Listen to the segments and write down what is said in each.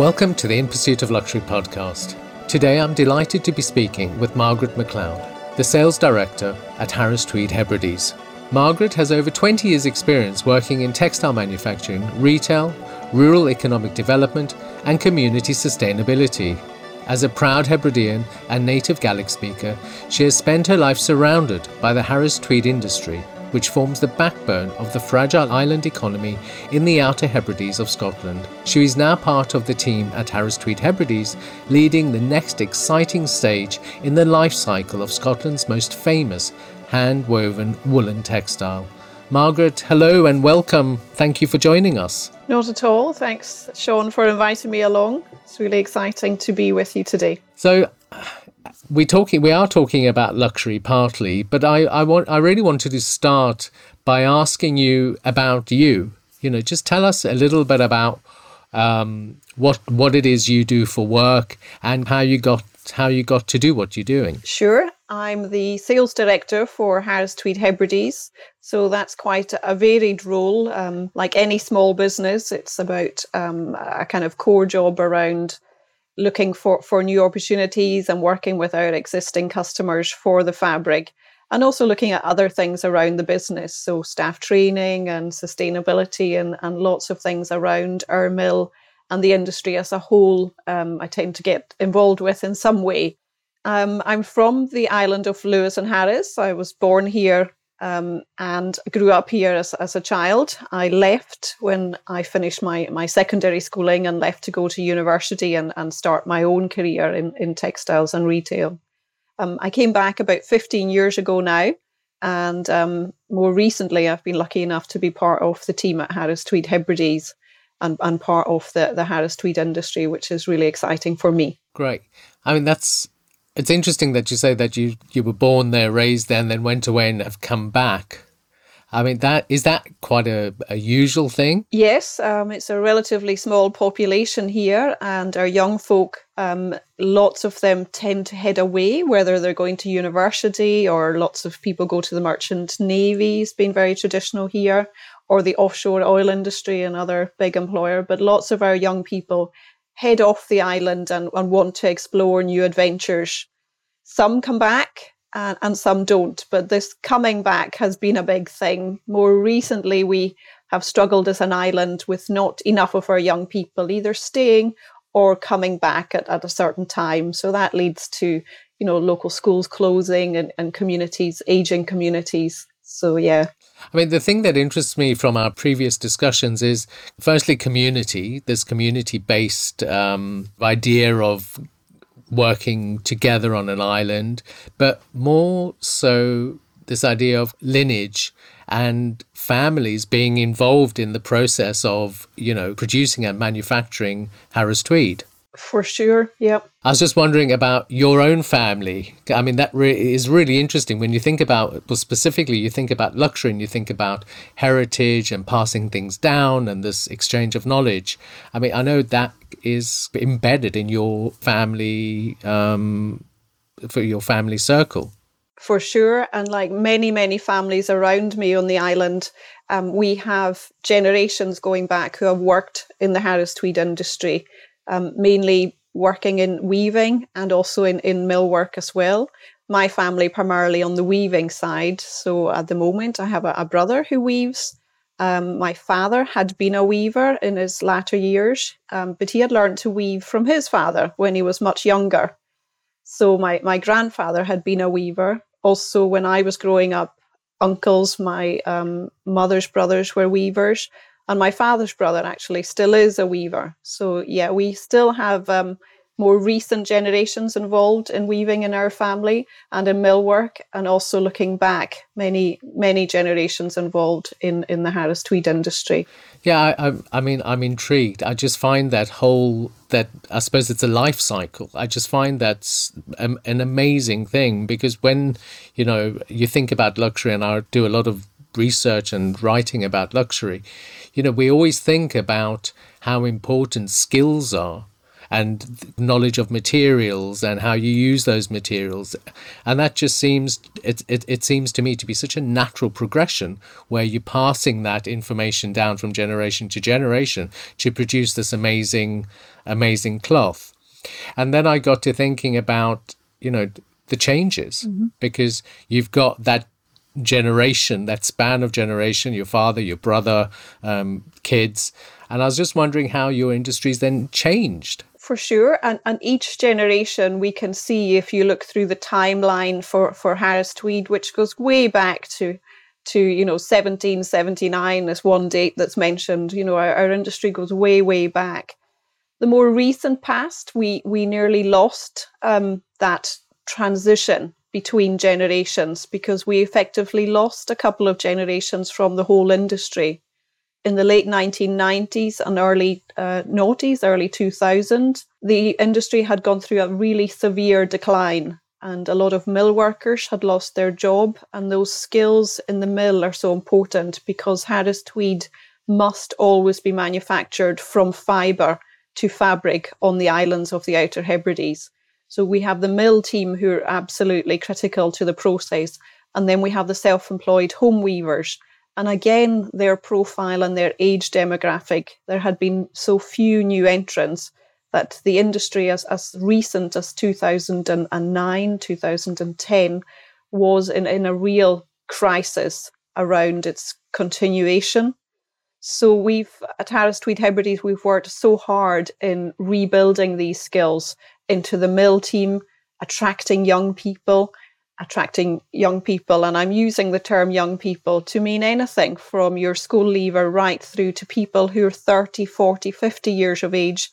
Welcome to the In Pursuit of Luxury podcast. Today I'm delighted to be speaking with Margaret McLeod, the sales director at Harris Tweed Hebrides. Margaret has over 20 years' experience working in textile manufacturing, retail, rural economic development, and community sustainability. As a proud Hebridean and native Gaelic speaker, she has spent her life surrounded by the Harris Tweed industry which forms the backbone of the fragile island economy in the Outer Hebrides of Scotland. She is now part of the team at Harris Tweed Hebrides, leading the next exciting stage in the life cycle of Scotland's most famous hand woven woolen textile. Margaret, hello and welcome. Thank you for joining us. Not at all. Thanks, Sean, for inviting me along. It's really exciting to be with you today. So, we talking we are talking about luxury partly, but I, I want I really wanted to start by asking you about you. You know, just tell us a little bit about um, what what it is you do for work and how you got how you got to do what you're doing. Sure. I'm the sales director for Harris Tweed Hebrides. So that's quite a varied role. Um, like any small business, it's about um, a kind of core job around looking for, for new opportunities and working with our existing customers for the fabric and also looking at other things around the business. So staff training and sustainability and, and lots of things around our mill and the industry as a whole um, i tend to get involved with in some way. Um, i'm from the island of lewis and harris. I was born here um, and grew up here as, as a child. I left when I finished my, my secondary schooling and left to go to university and, and start my own career in, in textiles and retail. Um, I came back about 15 years ago now, and um, more recently, I've been lucky enough to be part of the team at Harris Tweed Hebrides and, and part of the, the Harris Tweed industry, which is really exciting for me. Great. I mean, that's it's interesting that you say that you you were born there, raised there, and then went away and have come back. I mean, that is that quite a, a usual thing? Yes, um, it's a relatively small population here, and our young folk, um, lots of them tend to head away, whether they're going to university or lots of people go to the merchant navy. It's been very traditional here, or the offshore oil industry, another big employer. But lots of our young people head off the island and, and want to explore new adventures. Some come back and, and some don't, but this coming back has been a big thing. More recently, we have struggled as an island with not enough of our young people either staying or coming back at, at a certain time. So that leads to, you know, local schools closing and, and communities, aging communities. So yeah. I mean, the thing that interests me from our previous discussions is firstly, community, this community based um, idea of working together on an island, but more so this idea of lineage and families being involved in the process of, you know, producing and manufacturing Harris Tweed. For sure. Yep. I was just wondering about your own family. I mean, that re- is really interesting when you think about, well, specifically, you think about luxury and you think about heritage and passing things down and this exchange of knowledge. I mean, I know that is embedded in your family, um, for your family circle. For sure. And like many, many families around me on the island, um, we have generations going back who have worked in the Harris Tweed industry um, mainly working in weaving and also in, in millwork as well. My family primarily on the weaving side. So at the moment, I have a, a brother who weaves. Um, my father had been a weaver in his latter years, um, but he had learned to weave from his father when he was much younger. So my, my grandfather had been a weaver. Also, when I was growing up, uncles, my um, mother's brothers were weavers and my father's brother actually still is a weaver. So yeah, we still have um, more recent generations involved in weaving in our family and in millwork, and also looking back many many generations involved in in the Harris Tweed industry. Yeah, I, I mean, I'm intrigued. I just find that whole that I suppose it's a life cycle. I just find that's an amazing thing because when you know you think about luxury, and I do a lot of research and writing about luxury, you know, we always think about how important skills are. and knowledge of materials and how you use those materials. And that just seems it, it, it seems to me to be such a natural progression where you're passing that information down from generation to generation to produce this amazing amazing cloth. And then I got to thinking about, you know, the changes mm-hmm. because you've got that generation, that span of generation, your father, your brother, um, kids. And I was just wondering how your industries then changed. For sure. And, and each generation we can see if you look through the timeline for, for Harris Tweed, which goes way back to to you know 1779 is one date that's mentioned you know our, our industry goes way way back the more recent past we we nearly lost um, that transition between generations because we effectively lost a couple of generations from the whole industry. In the late 1990s and early uh, noughties, early 2000, the industry had gone through a really severe decline and a lot of mill workers had lost their job and those skills in the mill are so important because Harris Tweed must always be manufactured from fibre to fabric on the islands of the Outer Hebrides. So we have the mill team who are absolutely critical to the process. And then we have the self employed home weavers. And again, their profile and their age demographic, there had been so few new entrants that the industry, as, as recent as 2009, 2010, was in, in a real crisis around its continuation. So we've at Harris Tweed Hebrides, we've worked so hard in rebuilding these skills into the mill team, attracting young people, attracting young people. And I'm using the term young people to mean anything from your school leaver right through to people who are 30, 40, 50 years of age,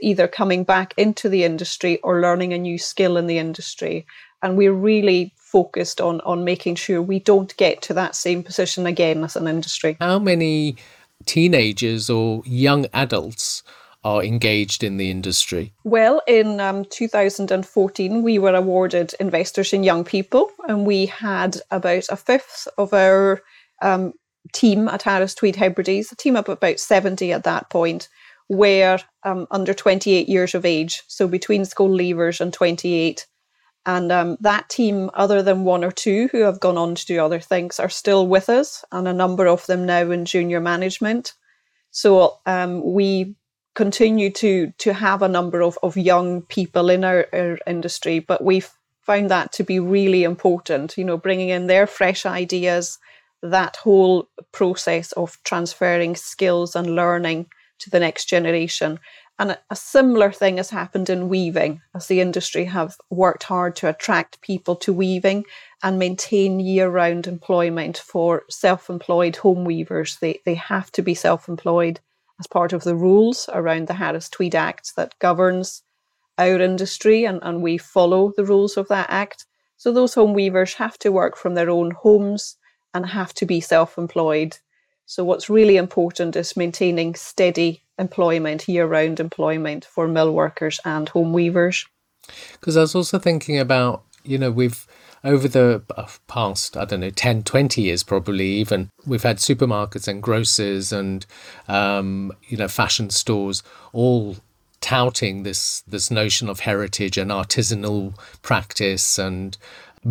either coming back into the industry or learning a new skill in the industry. And we're really focused on, on making sure we don't get to that same position again as an industry. How many teenagers or young adults are engaged in the industry? Well, in um, 2014, we were awarded Investors in Young People, and we had about a fifth of our um, team at Harris Tweed Hebrides, a team of about 70 at that point, were um, under 28 years of age, so between school leavers and 28. And um, that team, other than one or two who have gone on to do other things, are still with us, and a number of them now in junior management. So um, we continue to to have a number of, of young people in our, our industry, but we've found that to be really important, you know, bringing in their fresh ideas, that whole process of transferring skills and learning to the next generation. And a, a similar thing has happened in weaving as the industry have worked hard to attract people to weaving and maintain year round employment for self employed home weavers. They, they have to be self employed as part of the rules around the Harris Tweed Act that governs our industry, and, and we follow the rules of that act. So those home weavers have to work from their own homes and have to be self employed. So, what's really important is maintaining steady employment, year round employment for mill workers and home weavers. Because I was also thinking about, you know, we've over the uh, past, I don't know, 10, 20 years probably even, we've had supermarkets and grocers and, um, you know, fashion stores all touting this this notion of heritage and artisanal practice and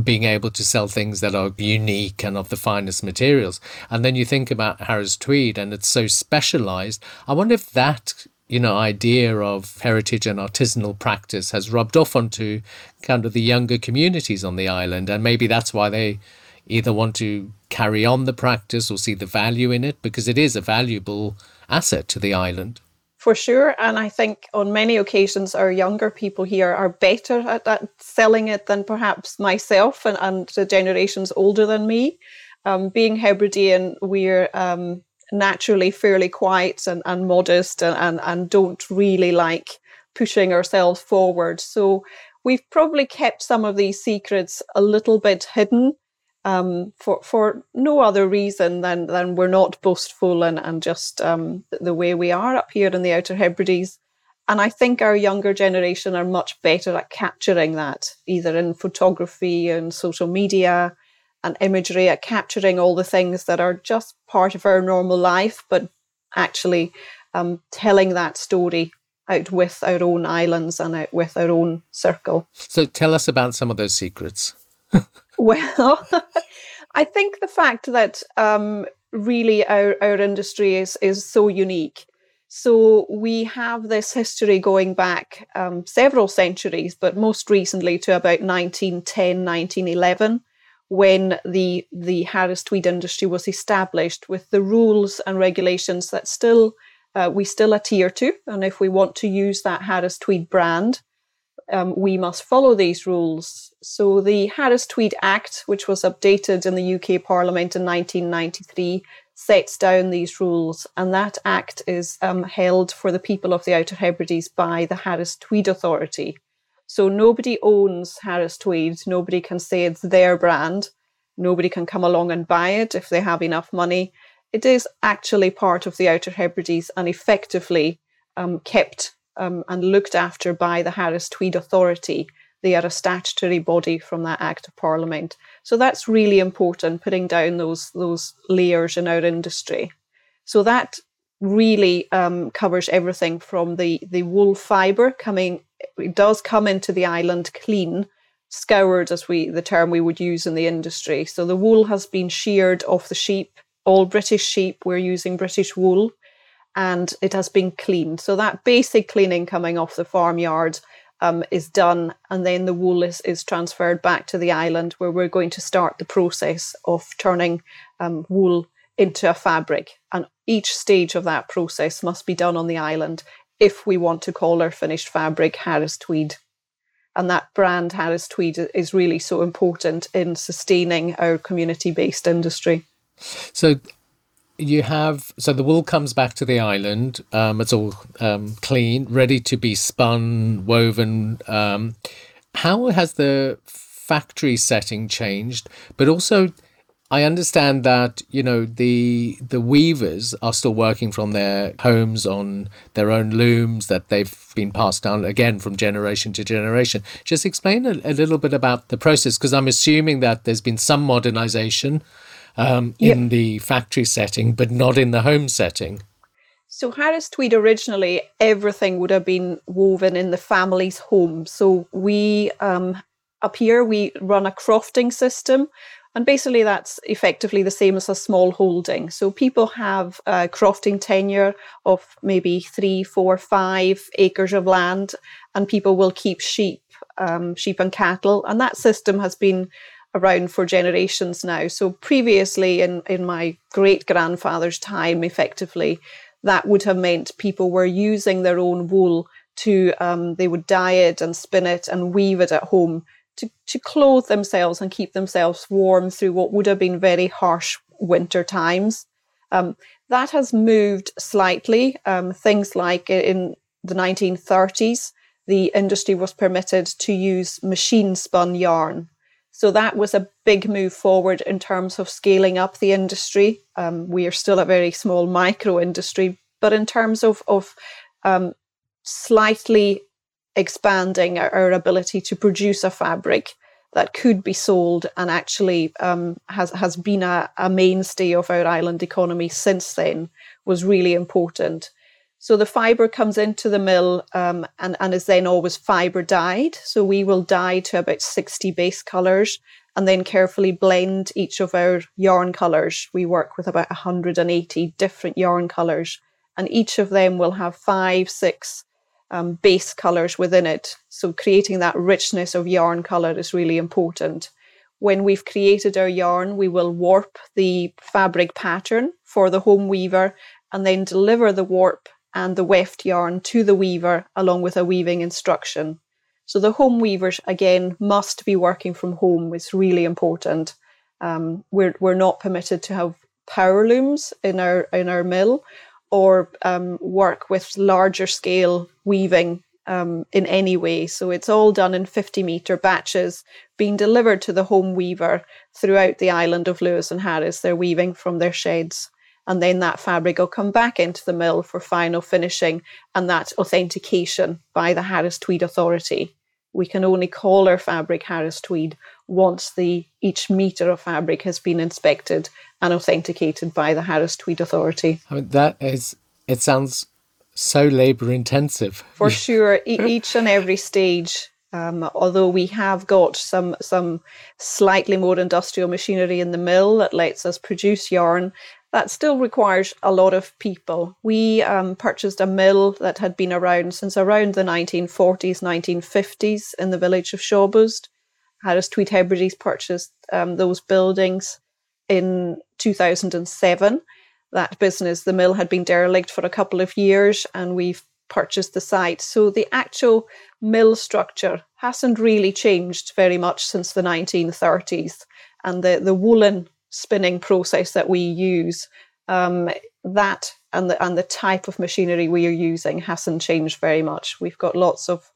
being able to sell things that are unique and of the finest materials. And then you think about Harris Tweed and it's so specialized. I wonder if that you know idea of heritage and artisanal practice has rubbed off onto kind of the younger communities on the island and maybe that's why they either want to carry on the practice or see the value in it because it is a valuable asset to the island. For sure and i think on many occasions our younger people here are better at, selling it than perhaps myself and, and the generations older than me. Um, being hebridean we're um, naturally fairly quiet and, and modest and, and, and don't really like pushing ourselves forward. So we've probably kept some of these secrets a little bit hidden um, for for no other reason than than we're not boastful and and just um, the way we are up here in the Outer Hebrides. And I think our younger generation are much better at capturing that, either in photography and social media, and imagery at capturing all the things that are just part of our normal life, but actually um, telling that story out with our own islands and out with our own circle. So tell us about some of those secrets. well, I think the fact that um, really our, our industry is, is so unique. So we have this history going back um, several centuries, but most recently to about 1910, 1911, when the, the Harris Tweed industry was established with the rules and regulations that still uh, we still adhere to. And if we want to use that Harris Tweed brand, um, we must follow these rules. So the Harris Tweed Act, which was updated in the UK Parliament in 1993, sets down these rules, and that act is um, held for the people of the Outer Hebrides by the Harris Tweed Authority. So nobody owns Harris Tweed, nobody can say it's their brand, nobody can come along and buy it if they have enough money. It is actually part of the Outer Hebrides and effectively um, kept um, and looked after by the Harris Tweed Authority. They are a statutory body from that Act of Parliament. So that's really important, putting down those those layers in our industry. So that really um, covers everything from the the wool fibre coming. It does come into the island clean, scoured as we the term we would use in the industry. So the wool has been sheared off the sheep. All British sheep, we're using British wool, and it has been cleaned. So that basic cleaning coming off the farmyard um, is done, and then the wool is, is transferred back to the island where we're going to start the process of turning um, wool into a fabric. And each stage of that process must be done on the island if we want to call our finished fabric Harris Tweed. And that brand Harris Tweed is really so important in sustaining our community based industry. So, you have so the wool comes back to the island. Um, it's all um, clean, ready to be spun, woven. Um, how has the factory setting changed? But also, I understand that you know the the weavers are still working from their homes on their own looms that they've been passed down again from generation to generation. Just explain a, a little bit about the process because I'm assuming that there's been some modernization um, in yep. the factory setting, but not in the home setting. So Harris Tweed originally, everything would have been woven in the family's home. So we um, up here we run a crofting system, and basically that's effectively the same as a small holding. So people have a crofting tenure of maybe three, four, five acres of land, and people will keep sheep, um, sheep and cattle, and that system has been around for generations now. So previously, in in my great grandfather's time, effectively, that would have meant people were using their own wool to um, they would dye it and spin it and weave it at home to to clothe themselves and keep themselves warm through what would have been very harsh winter times. Um, that has moved slightly. Um, things like in the 1930s, the industry was permitted to use machine spun yarn so that was a big move forward in terms of scaling up the industry. Um, we are still a very small micro industry, but in terms of, of um, slightly expanding our, our, ability to produce a fabric that could be sold and actually um, has, has been a, a mainstay of our island economy since then was really important. So the fibre comes into the mill um, and, and is then always fibre dyed. So we will dye to about 60 base colours and then carefully blend each of our yarn colours. We work with about 180 different yarn colours, and each of them will have five, six um, base colours within it. So creating that richness of yarn colour is really important. When we've created our yarn, we will warp the fabric pattern for the home weaver and then deliver the warp and the weft yarn to the weaver along with a weaving instruction. So the home weavers again must be working from home. It's really important. Um, we're we're not permitted to have power looms in our in our mill or um, work with larger scale weaving um, in any way. So it's all done in 50 metre batches, being delivered to the home weaver throughout the island of Lewis and Harris. They're weaving from their sheds and then that fabric will come back into the mill for final finishing and that authentication by the Harris Tweed Authority. We can only call our fabric Harris Tweed once the each meter of fabric has been inspected and authenticated by the Harris Tweed Authority. I mean that is it sounds so labor intensive. For sure, e- each and every stage. Um, although we have got some some slightly more industrial machinery in the mill that lets us produce yarn, that still requires a lot of people. We um, purchased a mill that had been around since around the 1940s, 1950s in the village of Shawbost. Harris Tweed Hebrides purchased um, those buildings in 2007. That business, the mill, had been derelict for a couple of years, and we've purchased the site. So the actual mill structure hasn't really changed very much since the 1930s. And the, the woolen spinning process that we use, um, that and the and the type of machinery we are using hasn't changed very much. We've got lots of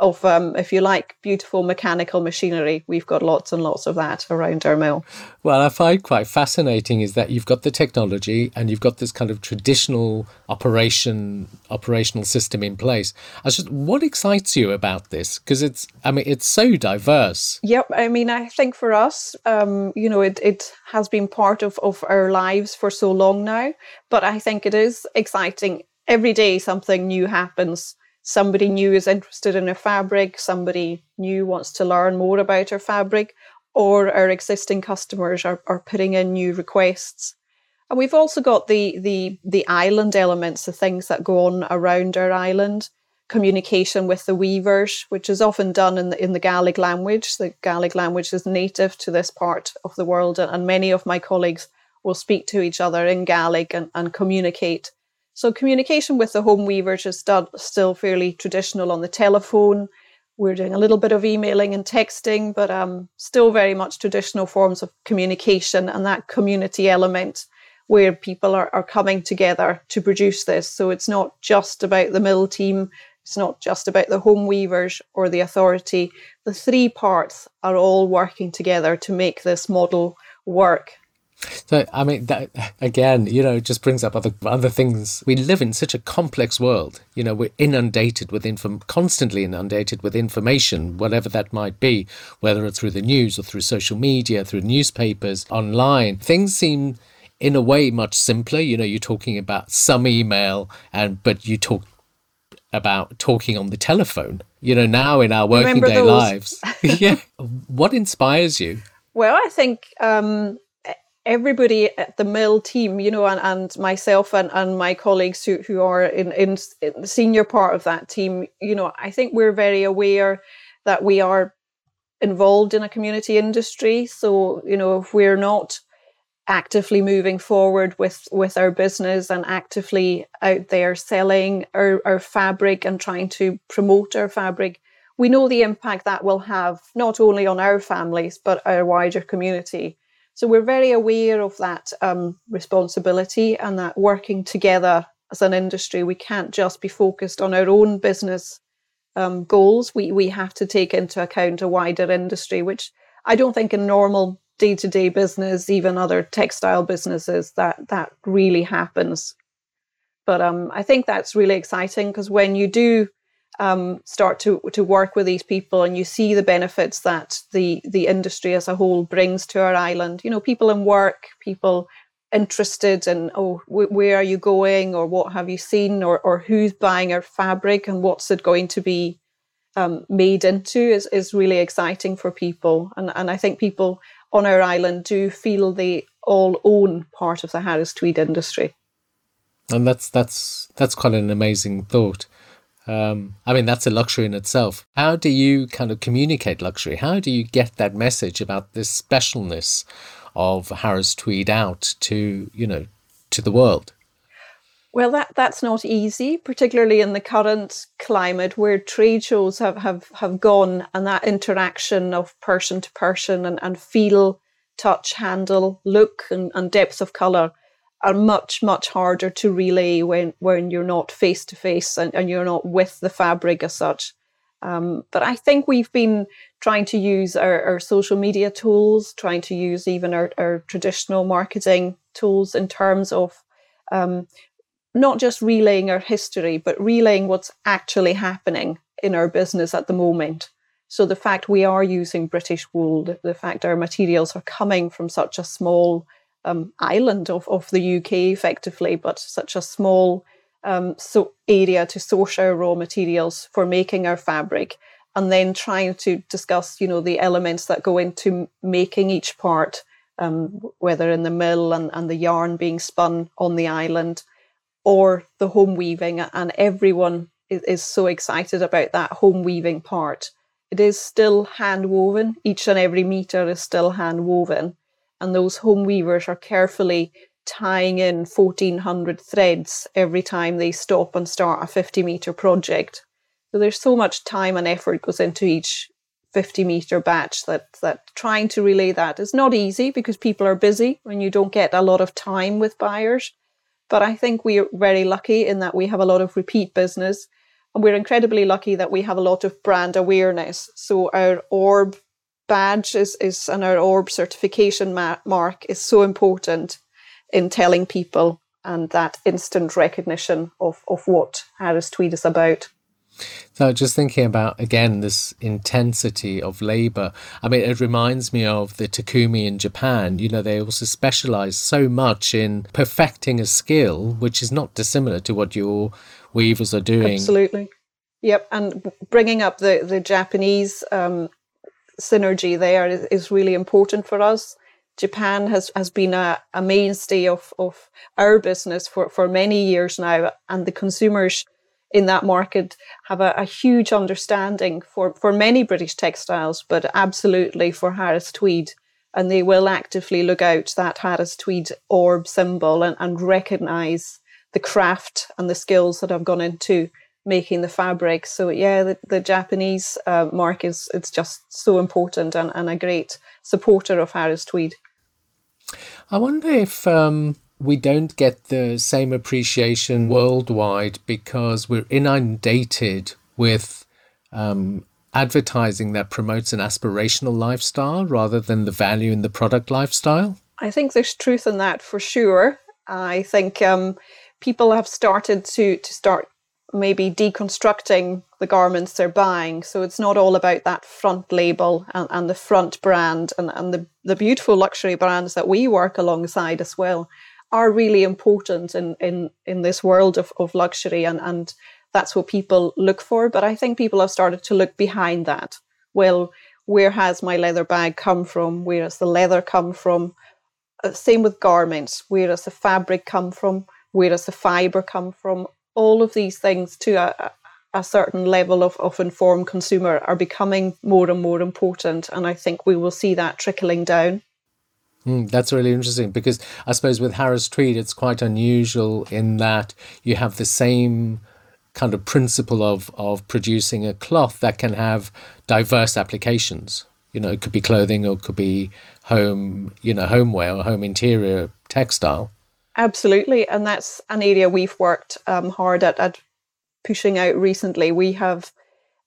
of, um, if you like, beautiful mechanical machinery. We've got lots and lots of that around our mill. Well, I find quite fascinating is that you've got the technology and you've got this kind of traditional operation operational system in place. I just, what excites you about this? Because it's, I mean, it's so diverse. Yep. I mean, I think for us, um, you know, it, it has been part of, of our lives for so long now, but I think it is exciting. Every day something new happens somebody new is interested in a fabric, somebody new wants to learn more about our fabric, or our existing customers are, are putting in new requests. And we've also got the the the island elements, the things that go on around our island, communication with the weavers, which is often done in the in the Gaelic language. The Gaelic language is native to this part of the world, and, many of my colleagues will speak to each other in Gaelic and, and communicate so communication with the home weavers is still fairly traditional on the telephone. We're doing a little bit of emailing and texting, but um, still very much traditional forms of communication and that community element where people are, are coming together to produce this. So it's not just about the mill team, it's not just about the home weavers or the authority. The three parts are all working together to make this model work so I mean, that again, you know, just brings up other other things. We live in such a complex world. You know, we're inundated with inform, constantly inundated with information, whatever that might be, whether it's through the news or through social media, through newspapers, online. Things seem, in a way, much simpler. You know, you're talking about some email, and but you talk about talking on the telephone. You know, now in our working Remember day those? lives. yeah. What inspires you? Well, I think um, everybody at the mill team, you know, and, and myself and, and my colleagues who, who are in, in, in the senior part of that team, you know, I think we're very aware that we are involved in a community industry. So, you know, if we're not actively moving forward with with our business and actively out there selling our, our fabric and trying to promote our fabric, we know the impact that will have not only on our families but our wider community. So we're very aware of that um, responsibility and that working together as an industry, we can't just be focused on our own business um, goals. We we have to take into account a wider industry, which I don't think in normal day to day business, even other textile businesses, that that really happens. But um, I think that's really exciting because when you do um, start to to work with these people and you see the benefits that the the industry as a whole brings to our island. You know people in work people interested in oh where are you going or what have you seen or or who's buying our fabric and what's it going to be um, made into is, is really exciting for people. And and I think people on our island do feel they all own part of the Harris Tweed industry. And that's that's that's quite an amazing thought um, I mean, that's a luxury in itself. How do you kind of communicate luxury? How do you get that message about this specialness of Harris Tweed out to, you know, to the world? Well, that, that's not easy, particularly in the current climate where trade shows have, have, have gone and that interaction of person to person and, and feel, touch, handle, look, and, and depth of colour are much much harder to relay when when you're not face to face and you're not with the fabric as such. Um, but i think we've been trying to use our, our social media tools trying to use even our, our traditional marketing tools in terms of um, not just relaying our history but relaying what's actually happening in our business at the moment. So the fact we are using british wool the, the fact our materials are coming from such a small um, island of, of the UK, effectively, but such a small um, so area to source our raw materials for making our fabric and then trying to discuss you know the elements that go into making each part um, whether in the mill and, and the yarn being spun on the island or the home weaving and everyone is, is so excited about that home weaving part. It is still hand woven. Each and every meter is still hand woven and those home weavers are carefully tying in 1400 threads every time they stop and start a 50 meter project so there's so much time and effort goes into each 50 meter batch that that trying to relay that is not easy because people are busy and you don't get a lot of time with buyers. But I think we're very lucky in that we have a lot of repeat business and we're incredibly lucky that we have a lot of brand awareness. So our orb badge is, is and our orb certification ma- mark is so important in telling people and that instant recognition of, of what Harris Tweed is about. So just thinking about again this intensity of labor. I mean, it reminds me of the Takumi in Japan. You know, they also specialize so much in perfecting a skill, which is not dissimilar to what your weavers are doing. Absolutely. Yep, and bringing up the the Japanese um, synergy there is, is really important for us. Japan has, has been a, a mainstay of, of our business for, for many years now, and the consumers in that market have a, a, huge understanding for, for many British textiles, but absolutely for Harris Tweed. And they will actively look out that Harris Tweed orb symbol and, and recognise the craft and the skills that have gone into making the fabric. So yeah, the, the Japanese uh, mark is it's just so important and, and a great supporter of Harris Tweed. I wonder if um, we don't get the same appreciation worldwide because we're inundated with um, advertising that promotes an aspirational lifestyle rather than the value in the product lifestyle? I think there's truth in that for sure. I think um, people have started to to start maybe deconstructing the garments they're buying. So it's not all about that front label and, and the front brand and, and the, the beautiful luxury brands that we work alongside as well are really important in in in this world of, of luxury and and that's what people look for. But i think people have started to look behind that. Well where has my leather bag come from? Where has the leather come from? Uh, same with garments. Where does the fabric come from? Where does the fiber come from all of these things to a, a certain level of, of informed consumer are becoming more and more important and i think we will see that trickling down Mm, that's really interesting because I suppose with Harris Tweed, it's quite unusual in that you have the same kind of principle of, of producing a cloth that can have diverse applications. You know, it could be clothing or it could be home, you know, homeware or home interior textile. Absolutely. And that's an area we've worked um, hard at, at pushing out recently. We have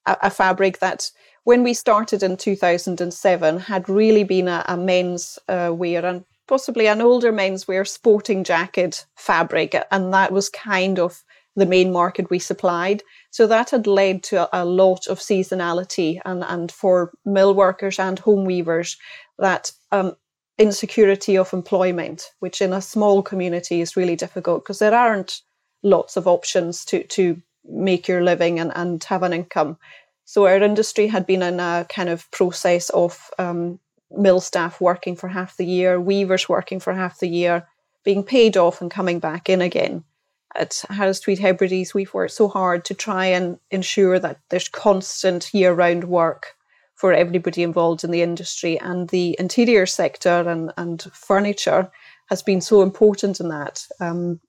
a, a fabric that when we started in 2007 had really been a, a men's uh, wear and possibly an older men's wear sporting jacket fabric and that was kind of the main market we supplied so that had led to a, a lot of seasonality and, and for mill workers and home weavers that um, insecurity of employment which in a small community is really difficult because there aren't lots of options to to make your living and, and have an income so our industry had been in a kind of process of um, mill staff working for half the year, weavers working for half the year, being paid off and coming back in again. At Harris Tweed Hebrides, we've worked so hard to try and ensure that there's constant year round work for everybody involved in the industry. And the interior sector and, and furniture has been so important in that. Um,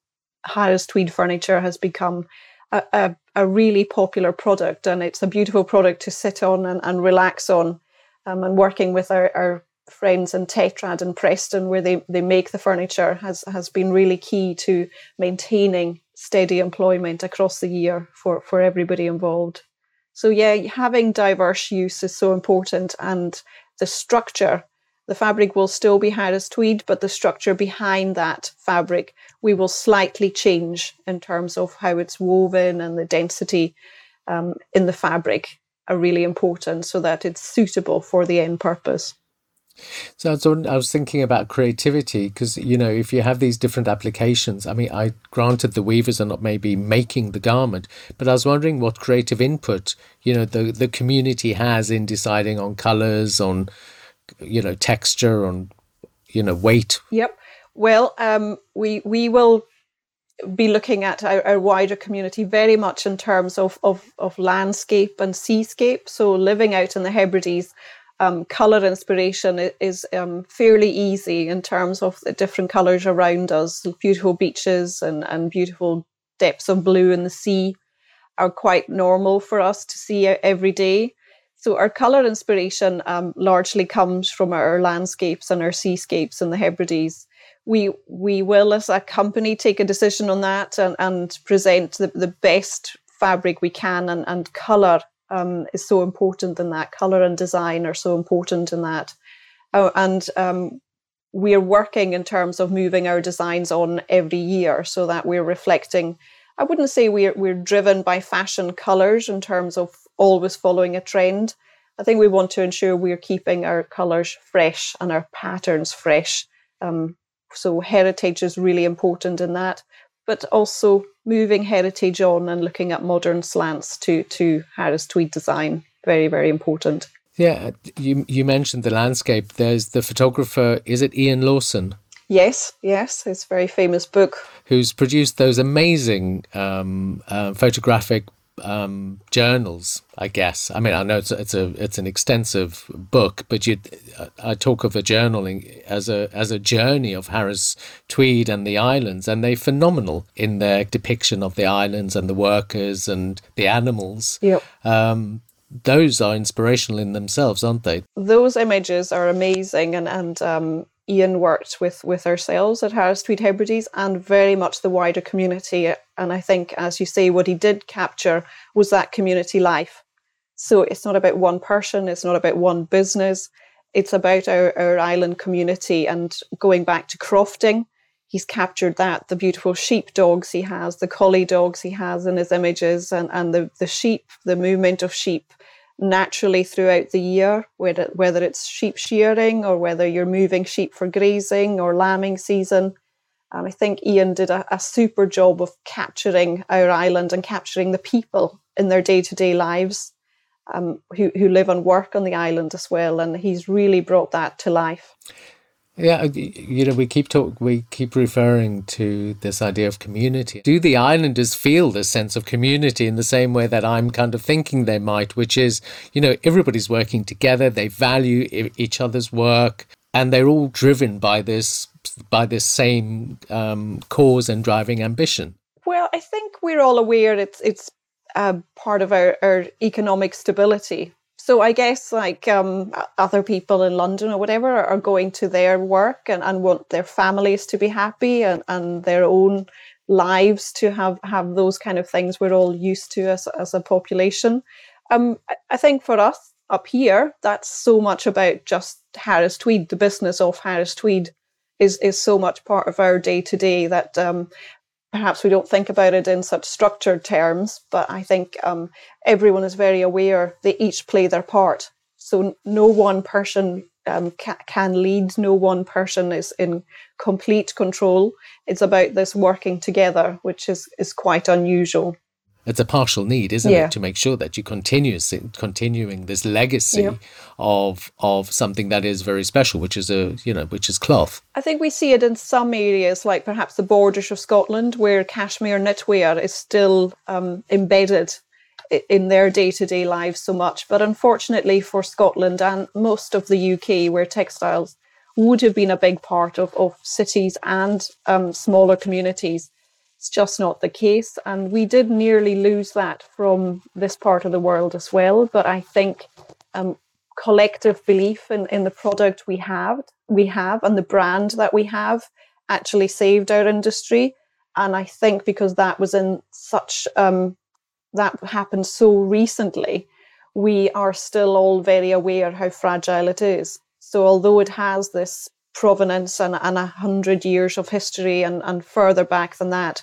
Harris Tweed furniture has become a, a, a, really popular product and it's a beautiful product to sit on and, and relax on. Um, and working with our, our friends in Tetrad and Preston, where they, they make the furniture, has, has been really key to maintaining steady employment across the year for, for everybody involved. So, yeah, having diverse use is so important, and the structure the fabric will still be Harris tweed, but the structure behind that fabric we will slightly change in terms of how it's woven and the density um, in the fabric are really important so that it's suitable for the end purpose. So I was thinking about creativity because you know if you have these different applications, I mean, I granted the weavers are not maybe making the garment, but I was wondering what creative input you know the the community has in deciding on colors, on you know texture, on you know weight. Yep. Well, um, we we will be looking at our, our, wider community very much in terms of, of, of landscape and seascape. So living out in the Hebrides, um, color inspiration is um, fairly easy in terms of the different colors around us. Beautiful beaches and, and beautiful depths of blue in the sea are quite normal for us to see every day. So our color inspiration um, largely comes from our landscapes and our seascapes in the Hebrides. We we will, as a company, take a decision on that and, and present the, the best fabric we can and, and color um, is so important in that. Color and design are so important in that. Uh, and um, we're working in terms of moving our designs on every year so that we're reflecting. I wouldn't say we're we're driven by fashion colors in terms of always following a trend. I think we want to ensure we're keeping our colors fresh and our patterns fresh. Um, so heritage is really important in that but also moving heritage on and looking at modern slants to to Harris Tweed design. Very, very important. Yeah, you you mentioned the landscape. There's the photographer. Is it Ian Lawson? Yes, yes, his very famous book. Who's produced those amazing um, uh, photographic um, journals, I guess. I mean, I know it's it's a it's an extensive book, but you, I talk of a journaling as a as a journey of Harris Tweed and the islands, and they're phenomenal in their depiction of the islands and the workers and the animals. Yep. Um, those are inspirational in themselves, aren't they? Those images are amazing, and and um, Ian worked with with ourselves at Harris Tweed Hebrides and very much the wider community. And I think, as you say, what he did capture was that community life. So it's not about one person, it's not about one business, it's about our, our island community. And going back to crofting, he's captured that the beautiful sheep dogs he has, the collie dogs he has in his images, and, and the, the sheep, the movement of sheep naturally throughout the year, whether, whether it's sheep shearing or whether you're moving sheep for grazing or lambing season. And I think Ian did a, a super job of capturing our island and capturing the people in their day to day lives um, who, who live and work on the island as well. And he's really brought that to life. Yeah, uh, you know, we keep talk, we keep referring to this idea of community. Do the islanders feel this sense of community in the same way that I'm kind of thinking they might, which is, you know, everybody's working together, they value each other's work, and they're all driven by this by this same um, cause and driving ambition. Well, I think we're all aware it's it's uh, part of our, our economic stability so I guess like um, other people in London or whatever are going to their work and, and want their families to be happy and, and their own lives to have, have those kind of things we're all used to as, as a population. Um, I think for us up here, that's so much about just Harris Tweed, the business of Harris Tweed is, is so much part of our day to day that um, perhaps we don't think about it in such structured terms, but I think um, everyone is very aware they each play their part. So no one person um, ca- can lead, no one person is in complete control. It's about this working together, which is, is quite unusual it's a partial need, isn't yeah. it, to make sure that you continue continuing this legacy yeah. of of something that is very special, which is a you know which is cloth. I think we see it in some areas, like perhaps the borders of Scotland, where cashmere knitwear is still um, embedded in their day to day lives so much. But unfortunately for Scotland and most of the UK, where textiles would have been a big part of, of cities and um, smaller communities, it's just not the case. And we did nearly lose that from this part of the world as well. But I think um, collective belief in, in the product we have, we have, and the brand that we have actually saved our industry. And I think because that was in such um, that happened so recently, we are still all very aware how fragile it is. So although it has this provenance and, and a hundred years of history and, and further back than that.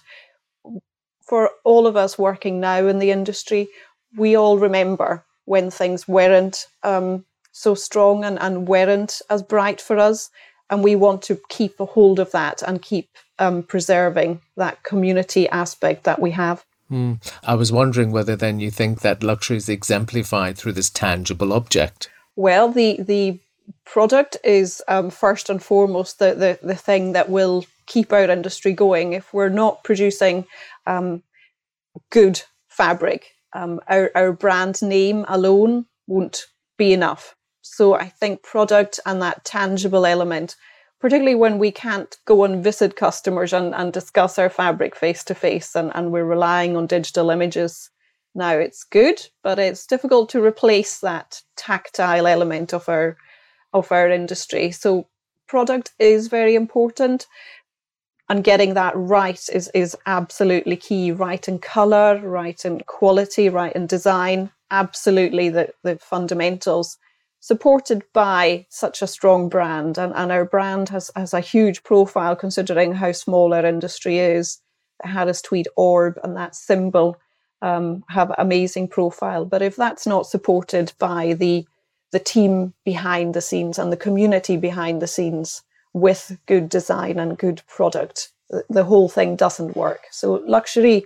For all of us working now in the industry, we all remember when things weren't um, so strong and, and weren't as bright for us. And we want to keep a hold of that and keep um, preserving that community aspect that we have. Mm. I was wondering whether then you think that luxury is exemplified through this tangible object. Well, the the product is um, first and foremost the, the the thing that will keep our industry going. If we're not producing um, good fabric, um, our our brand name alone won't be enough. So I think product and that tangible element particularly when we can't go and visit customers and, and discuss our fabric face to face and, and we're relying on digital images. Now it's good, but it's difficult to replace that tactile element of our of our industry. So product is very important and getting that right is is absolutely key right in color right in quality right in design absolutely the the fundamentals supported by such a strong brand. And, and our brand has, has a huge profile considering how small our industry is. The Harris Tweed orb and that symbol um, have amazing profile. But if that's not supported by the the team behind the scenes and the community behind the scenes with good design and good product, the, whole thing doesn't work. So luxury,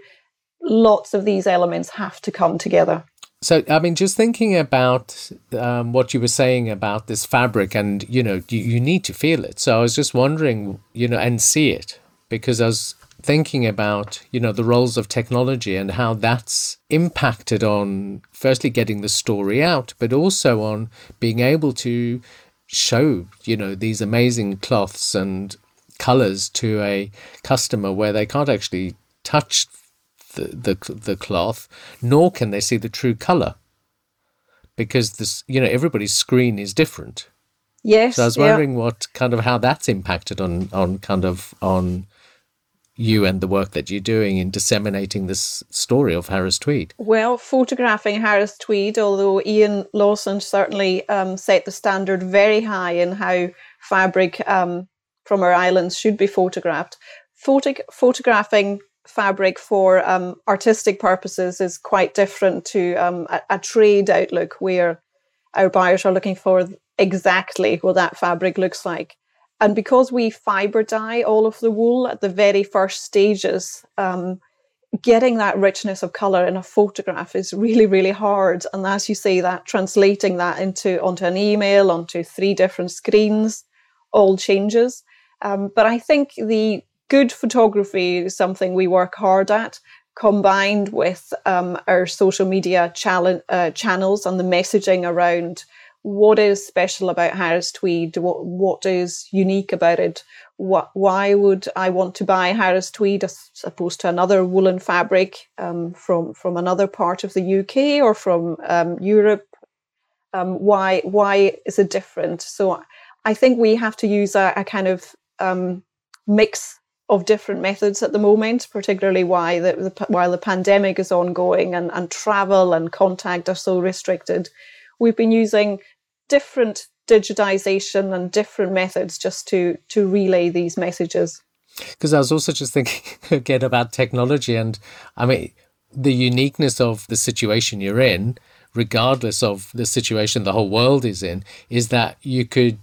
lots of these elements have to come together. So, I mean, just thinking about um, what you were saying about this fabric, and you know, you, you need to feel it. So, I was just wondering, you know, and see it because I was thinking about, you know, the roles of technology and how that's impacted on firstly getting the story out, but also on being able to show, you know, these amazing cloths and colors to a customer where they can't actually touch the, the, the cloth, nor can they see the true color because this, you know, everybody's screen is different. Yes. So I was wondering yeah. what kind of how that's impacted on on kind of on you and the work that you're doing in disseminating this story of Harris Tweed? Well, photographing Harris Tweed, although Ian Lawson certainly um, set the standard very high in how fabric um, from our islands should be photographed. Photo- photographing fabric for um, artistic purposes is quite different to um, a, a, trade outlook where our buyers are looking for exactly what that fabric looks like. And because we fiber dye all of the wool at the very first stages, um, getting that richness of color in a photograph is really, really hard. And as you say, that translating that into onto an email, onto three different screens, all changes. Um, but I think the good photography is something we work hard at, combined with um, our social media chal- uh, channels and the messaging around what is special about Harris Tweed, what, what is unique about it, what, why would I want to buy Harris Tweed as opposed to another woolen fabric um, from, from another part of the UK or from um, Europe? Um, why, why is it different? So I think we have to use a, a kind of um, mix of different methods at the moment, particularly why the, the, while the pandemic is ongoing and, and travel and contact are so restricted. We've been using different digitization and different methods just to to relay these messages. Because I was also just thinking again about technology, and I mean the uniqueness of the situation you're in, regardless of the situation the whole world is in, is that you could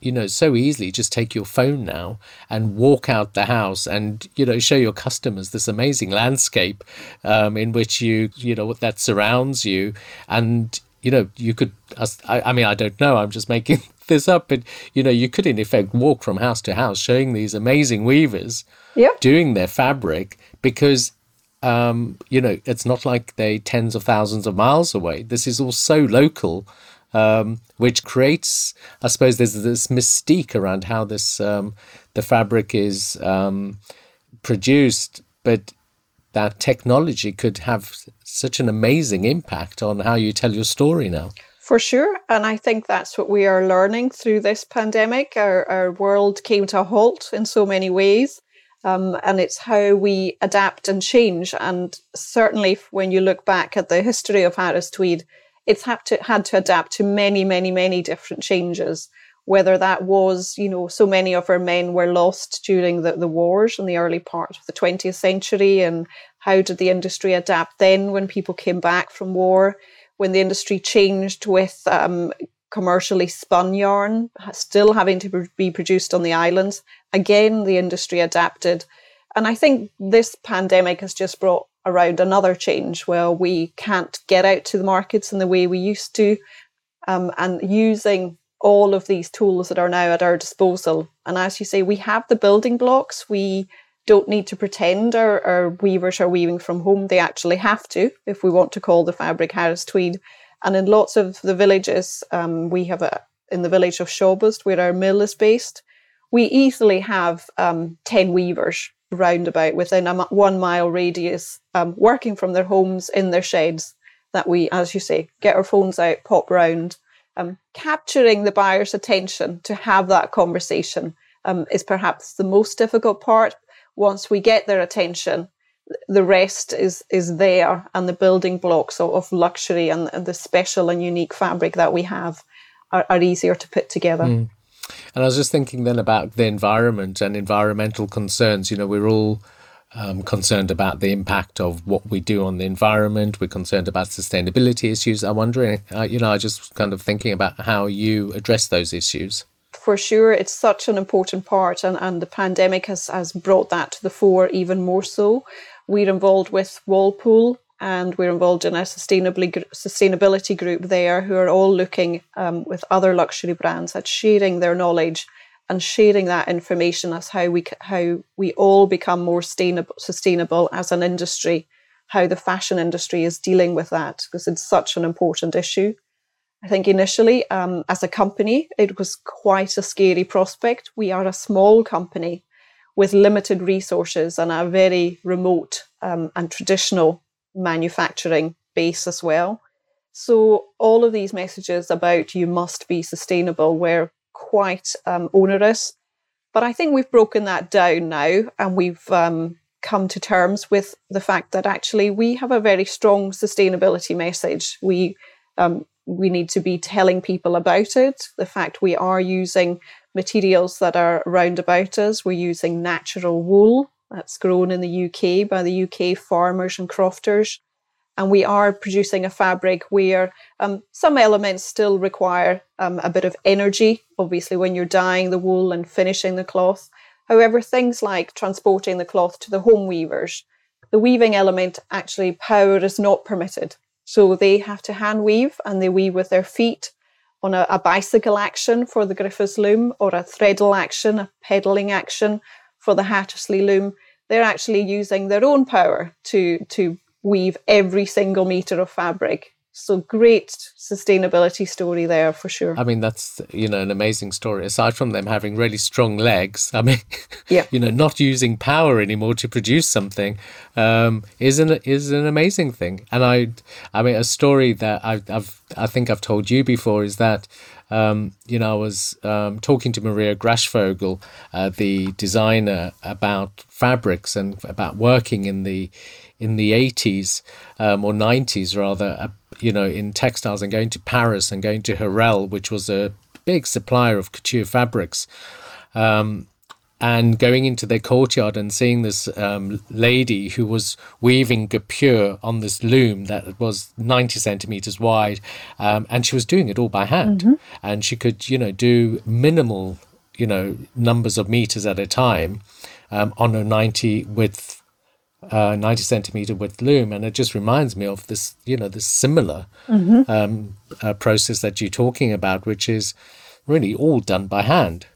you know so easily just take your phone now and walk out the house and you know show your customers this amazing landscape um, in which you you know that surrounds you and you know you could I, I mean i don't know i'm just making this up but you know you could in effect walk from house to house showing these amazing weavers yep. doing their fabric because um, you know it's not like they tens of thousands of miles away this is all so local um, which creates, I suppose, there's this mystique around how this um, the fabric is um, produced, but that technology could have such an amazing impact on how you tell your story now. For sure. And I think that's what we are learning through this pandemic. Our, our world came to a halt in so many ways. Um, and it's how we adapt and change. And certainly, when you look back at the history of Harris Tweed, it's had to had to adapt to many, many, many different changes. Whether that was, you know, so many of our men were lost during the, the wars in the early part of the 20th century, and how did the industry adapt then when people came back from war? When the industry changed with um, commercially spun yarn, still having to be produced on the islands. Again, the industry adapted. And I think this pandemic has just brought around another change where we can't get out to the markets in the way we used to. Um, and using all of these tools that are now at our disposal. And as you say, we have the building blocks. We don't need to pretend our, our weavers are weaving from home. They actually have to if we want to call the fabric Harris Tweed. And in lots of the villages, um, we have a in the village of Shawbost, where our mill is based, we easily have um, 10 weavers roundabout within a one mile radius um, working from their homes in their sheds that we, as you say, get our phones out, pop round. Um, capturing the buyer's attention to have that conversation um, is perhaps the most difficult part. Once we get their attention, the rest is is there and the building blocks of, luxury and, and, the special and unique fabric that we have are, are easier to put together mm. and i was just thinking then about the environment and environmental concerns you know we're all um, concerned about the impact of what we do on the environment. We're concerned about sustainability issues. I'm wondering uh, you know i just kind of thinking about how you address those issues. For sure it's such an important part and, and the pandemic has, has brought that to the fore even more so. We're involved with Walpole and we're involved in a sustainability group there who are all looking um, with other luxury brands at sharing their knowledge and sharing that information as how we how we all become more sustainable, sustainable as an industry, how the fashion industry is dealing with that because it's such an important issue. I think initially, um, as a company, it was quite a scary prospect. We are a small company with limited resources and a very remote um, and traditional manufacturing base as well. So, all of these messages about you must be sustainable were quite um, onerous. But I think we've broken that down now and we've um, come to terms with the fact that actually we have a very strong sustainability message. We um, we need to be telling people about it. The fact we are using materials that are round about us. We're using natural wool that's grown in the UK by the UK farmers and crofters. And we are producing a fabric where um, some elements still require um, a bit of energy, obviously, when you're dyeing the wool and finishing the cloth. However, things like transporting the cloth to the home weavers, the weaving element actually, power is not permitted. So they have to hand weave and they weave with their feet on a, a bicycle action for the Griffiths loom or a treadle action, a pedaling action for the Hattersley loom, they're actually using their own power to to weave every single meter of fabric so great sustainability story there for sure. I mean, that's you know an amazing story. Aside from them having really strong legs, I mean, yeah, you know, not using power anymore to produce something um, is an is an amazing thing. And I, I mean, a story that I've, I've I think I've told you before is that. Um, you know, I was um, talking to Maria Grachvogel, uh, the designer, about fabrics and about working in the in the 80s um, or 90s rather, uh, you know, in textiles and going to Paris and going to Hurel, which was a big supplier of couture fabrics. Um, and going into their courtyard and seeing this um, lady who was weaving guipure on this loom that was 90 centimeters wide um, and she was doing it all by hand mm-hmm. and she could you know do minimal you know numbers of meters at a time um, on a 90 width uh, 90 centimeter width loom. And it just reminds me of this, you know, this similar mm-hmm. um, uh, process that you're talking about, which is really all done by hand.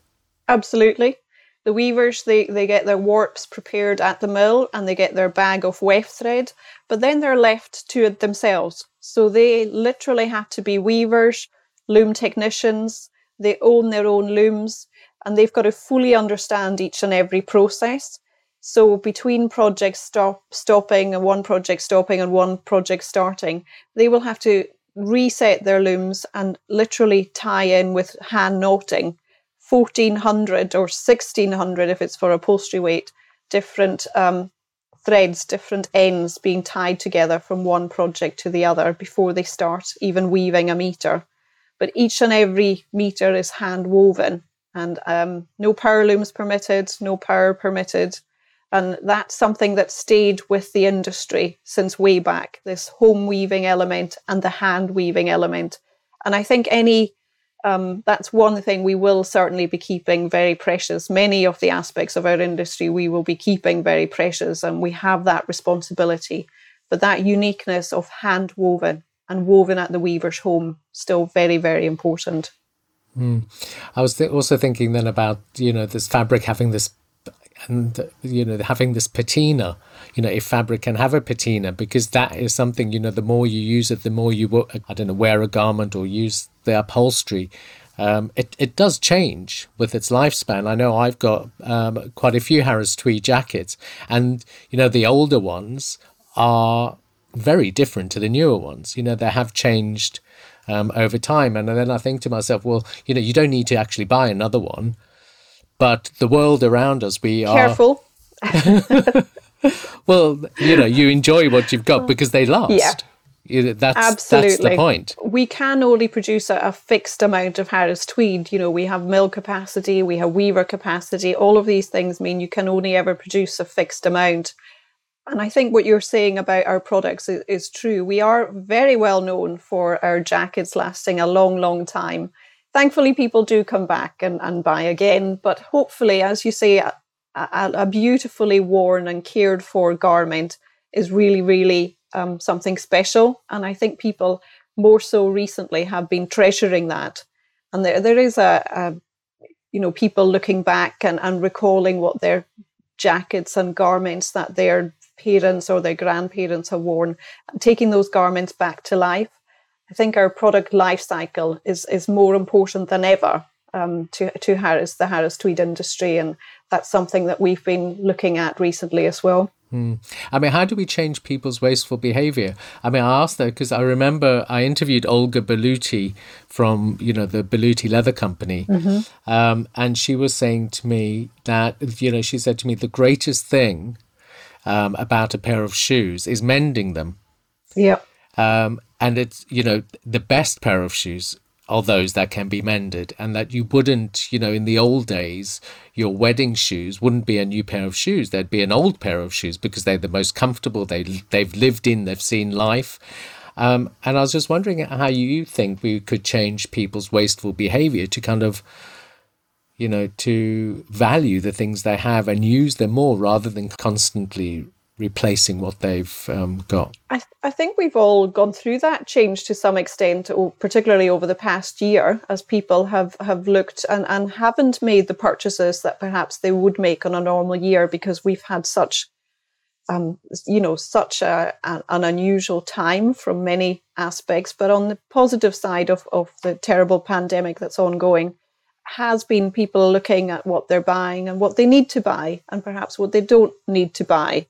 Absolutely. The weavers, they, they get their warps prepared at the mill and they get their bag of weft thread, but then they're left to it themselves. So they literally have to be weavers, loom technicians, they own their own looms, and they've got to fully understand each and every process. So between projects stop stopping and one project stopping and one project starting, they will have to reset their looms and literally tie in with hand knotting 1400 or 1600 if it's for upholstery weight different um, threads different ends being tied together from one project to the other before they start even weaving a meter. But each and every meter is hand woven and um, no power looms permitted no power permitted and that's something that stayed with the industry since way back this home weaving element and the hand weaving element. And I think any um, that's one thing we will certainly be keeping very precious. Many of the aspects of our industry we will be keeping very precious, and we have that responsibility. But that uniqueness of hand woven and woven at the weaver's home still very, very important. Mm. I was th- also thinking then about you know this fabric having this and you know having this patina you know if fabric can have a patina because that is something you know the more you use it the more you i don't know wear a garment or use the upholstery um, it, it does change with its lifespan. I know I've got um, quite a few Harris Tweed jackets, and you know the older ones are very different to the newer ones. You know they have changed um, over time, and then I think to myself, well, you know, you don't need to actually buy another one but the world around us, we are careful. well, you know, you enjoy what you've got because they last. Yeah. That's, Absolutely. that's the point. We can only produce a, a, fixed amount of Harris tweed. You know, we have mill capacity, we have weaver capacity. All of these things mean you can only ever produce a fixed amount. And I think what you're saying about our products is, is true. We are very well known for our jackets lasting a long, long time thankfully people do come back and, and buy again but hopefully as you say a, a, beautifully worn and cared for garment is really really um, something special. And i think people more so recently have been treasuring that. And there, there is a, a you know people looking back and, and recalling what their jackets and garments that their parents or their grandparents have worn taking those garments back to life I think our product life cycle is is more important than ever um, to to Harris the Harris Tweed industry, and that's something that we've been looking at recently as well. Hmm. I mean, how do we change people's wasteful behavior? I mean, I asked that because I remember I interviewed Olga Berluti from, you know, the Berluti Leather Company. Mm-hmm. Um, and she was saying to me that, you know, she said to me, the greatest thing um, about a pair of shoes is mending them. Yeah. Um, and it's you know the best pair of shoes are those that can be mended and that you wouldn't you know in the old days your wedding shoes wouldn't be a new pair of shoes. They'd be an old pair of shoes because they're the most comfortable. They they've lived in they've seen life. Um, and i was just wondering how you think we could change people's wasteful behavior to kind of you know to value the things they have and use them more rather than constantly replacing what they've um, got? I, th- I think we've all gone through that change to some extent, particularly over the past year, as people have, have looked and, and haven't made the purchases that perhaps they would make on a normal year because we've had such, um, you know, such a, a, an unusual time from many aspects. But on the positive side of, of the terrible pandemic that's ongoing, has been people looking at what they're buying and what they need to buy and perhaps what they don't need to buy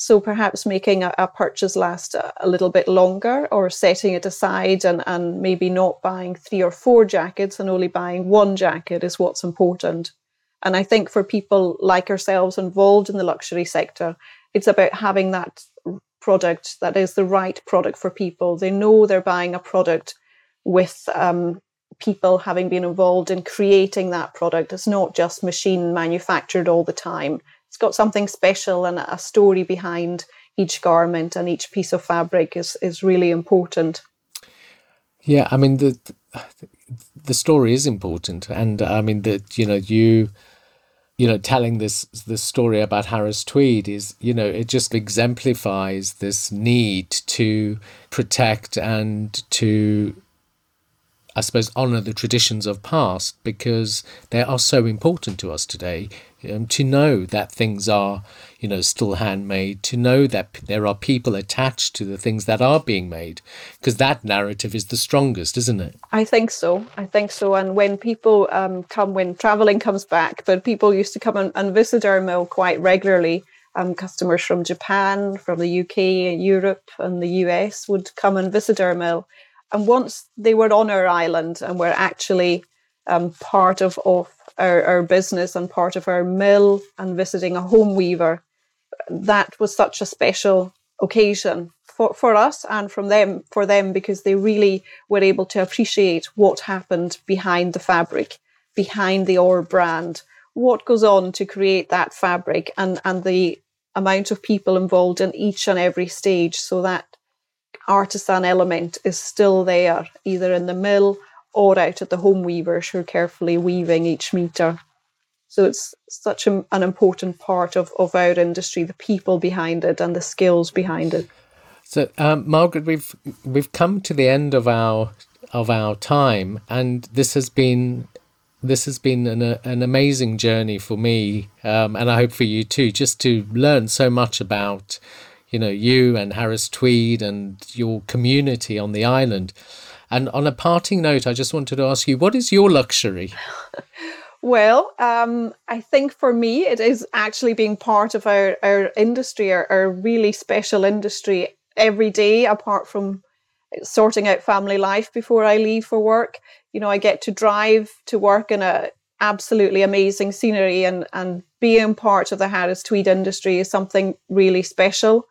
so perhaps making a, a purchase last a, a, little bit longer or setting it aside and, and maybe not buying three or four jackets and only buying one jacket is what's important. And I think for people like ourselves involved in the luxury sector, it's about having that product that is the right product for people. They know they're buying a product with um, people having been involved in creating that product. It's not just machine manufactured all the time it's got something special and a story behind each garment and each piece of fabric is is really important. Yeah, I mean the the story is important, and I mean that you know you you know telling this this story about Harris Tweed is you know it just exemplifies this need to protect and to I suppose, honour the traditions of past because they are so important to us today. Um, to know that things are, you know, still handmade, to know that there are people attached to the things that are being made, because that narrative is the strongest, isn't it? I think so. I think so. And when people um, come, when travelling comes back, but people used to come and, and visit our mill quite regularly. Um, customers from Japan, from the UK, Europe, and the US would come and visit our mill and once they were on our island and were actually um, part of, of our, our business and part of our mill and visiting a home weaver, that was such a special occasion for, for us and from them for them because they really were able to appreciate what happened behind the fabric, behind the orb brand, what goes on to create that fabric and, and the amount of people involved in each and every stage. So that artisan element is still there, either in the mill or out at the home weavers who are carefully weaving each meter. So it's such a, an important part of, of our industry, the people behind it and the skills behind it. So, um, Margaret, we've we've come to the end of our of our time, and this has been this has been an, an amazing journey for me, um, and I hope for you too, just to learn so much about you know you and Harris Tweed and your community on the island. And on a parting note, I just wanted to ask you, what is your luxury? Well, um, I think for me, it is actually being part of our, our industry, our, our really special industry every day, apart from sorting out family life before I leave for work. You know, I get to drive to work in a absolutely amazing scenery and, and being part of the Harris Tweed industry is something really special.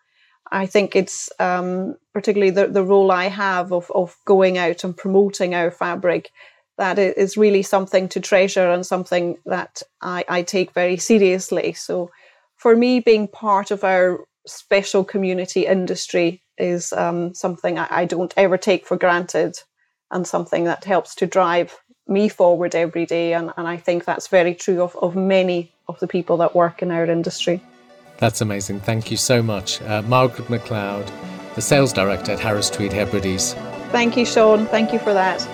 I think it's um, particularly the, the role I have of, of going out and promoting our fabric that is really something to treasure and something that I, I take very seriously. So, for me, being part of our special community industry is um, something I, I, don't ever take for granted and something that helps to drive me forward every day. And, and I think that's very true of, of many of the people that work in our industry. That's amazing. Thank you so much. Uh, Margaret McLeod, the sales director at Harris Tweed Hebrides. Thank you, Sean. Thank you for that.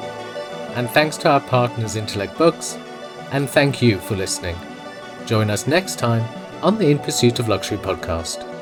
And thanks to our partners, Intellect Books. And thank you for listening. Join us next time on the In Pursuit of Luxury podcast.